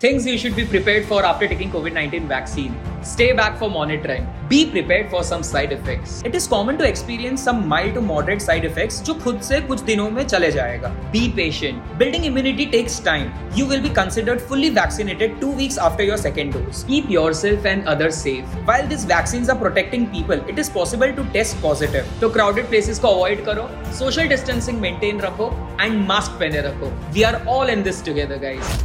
Things you should be prepared for after taking COVID 19 vaccine. Stay back for monitoring. Be prepared for some side effects. It is common to experience some mild to moderate side effects जो खुद से कुछ दिनों में चले जाएगा. Be patient. Building immunity takes time. You will be considered fully vaccinated two weeks after your second dose. Keep yourself and others safe. While these vaccines are protecting people, it is possible to test positive. तो crowded places को avoid करो, social distancing maintain रखो and mask पहने रखो. We are all in this together, guys.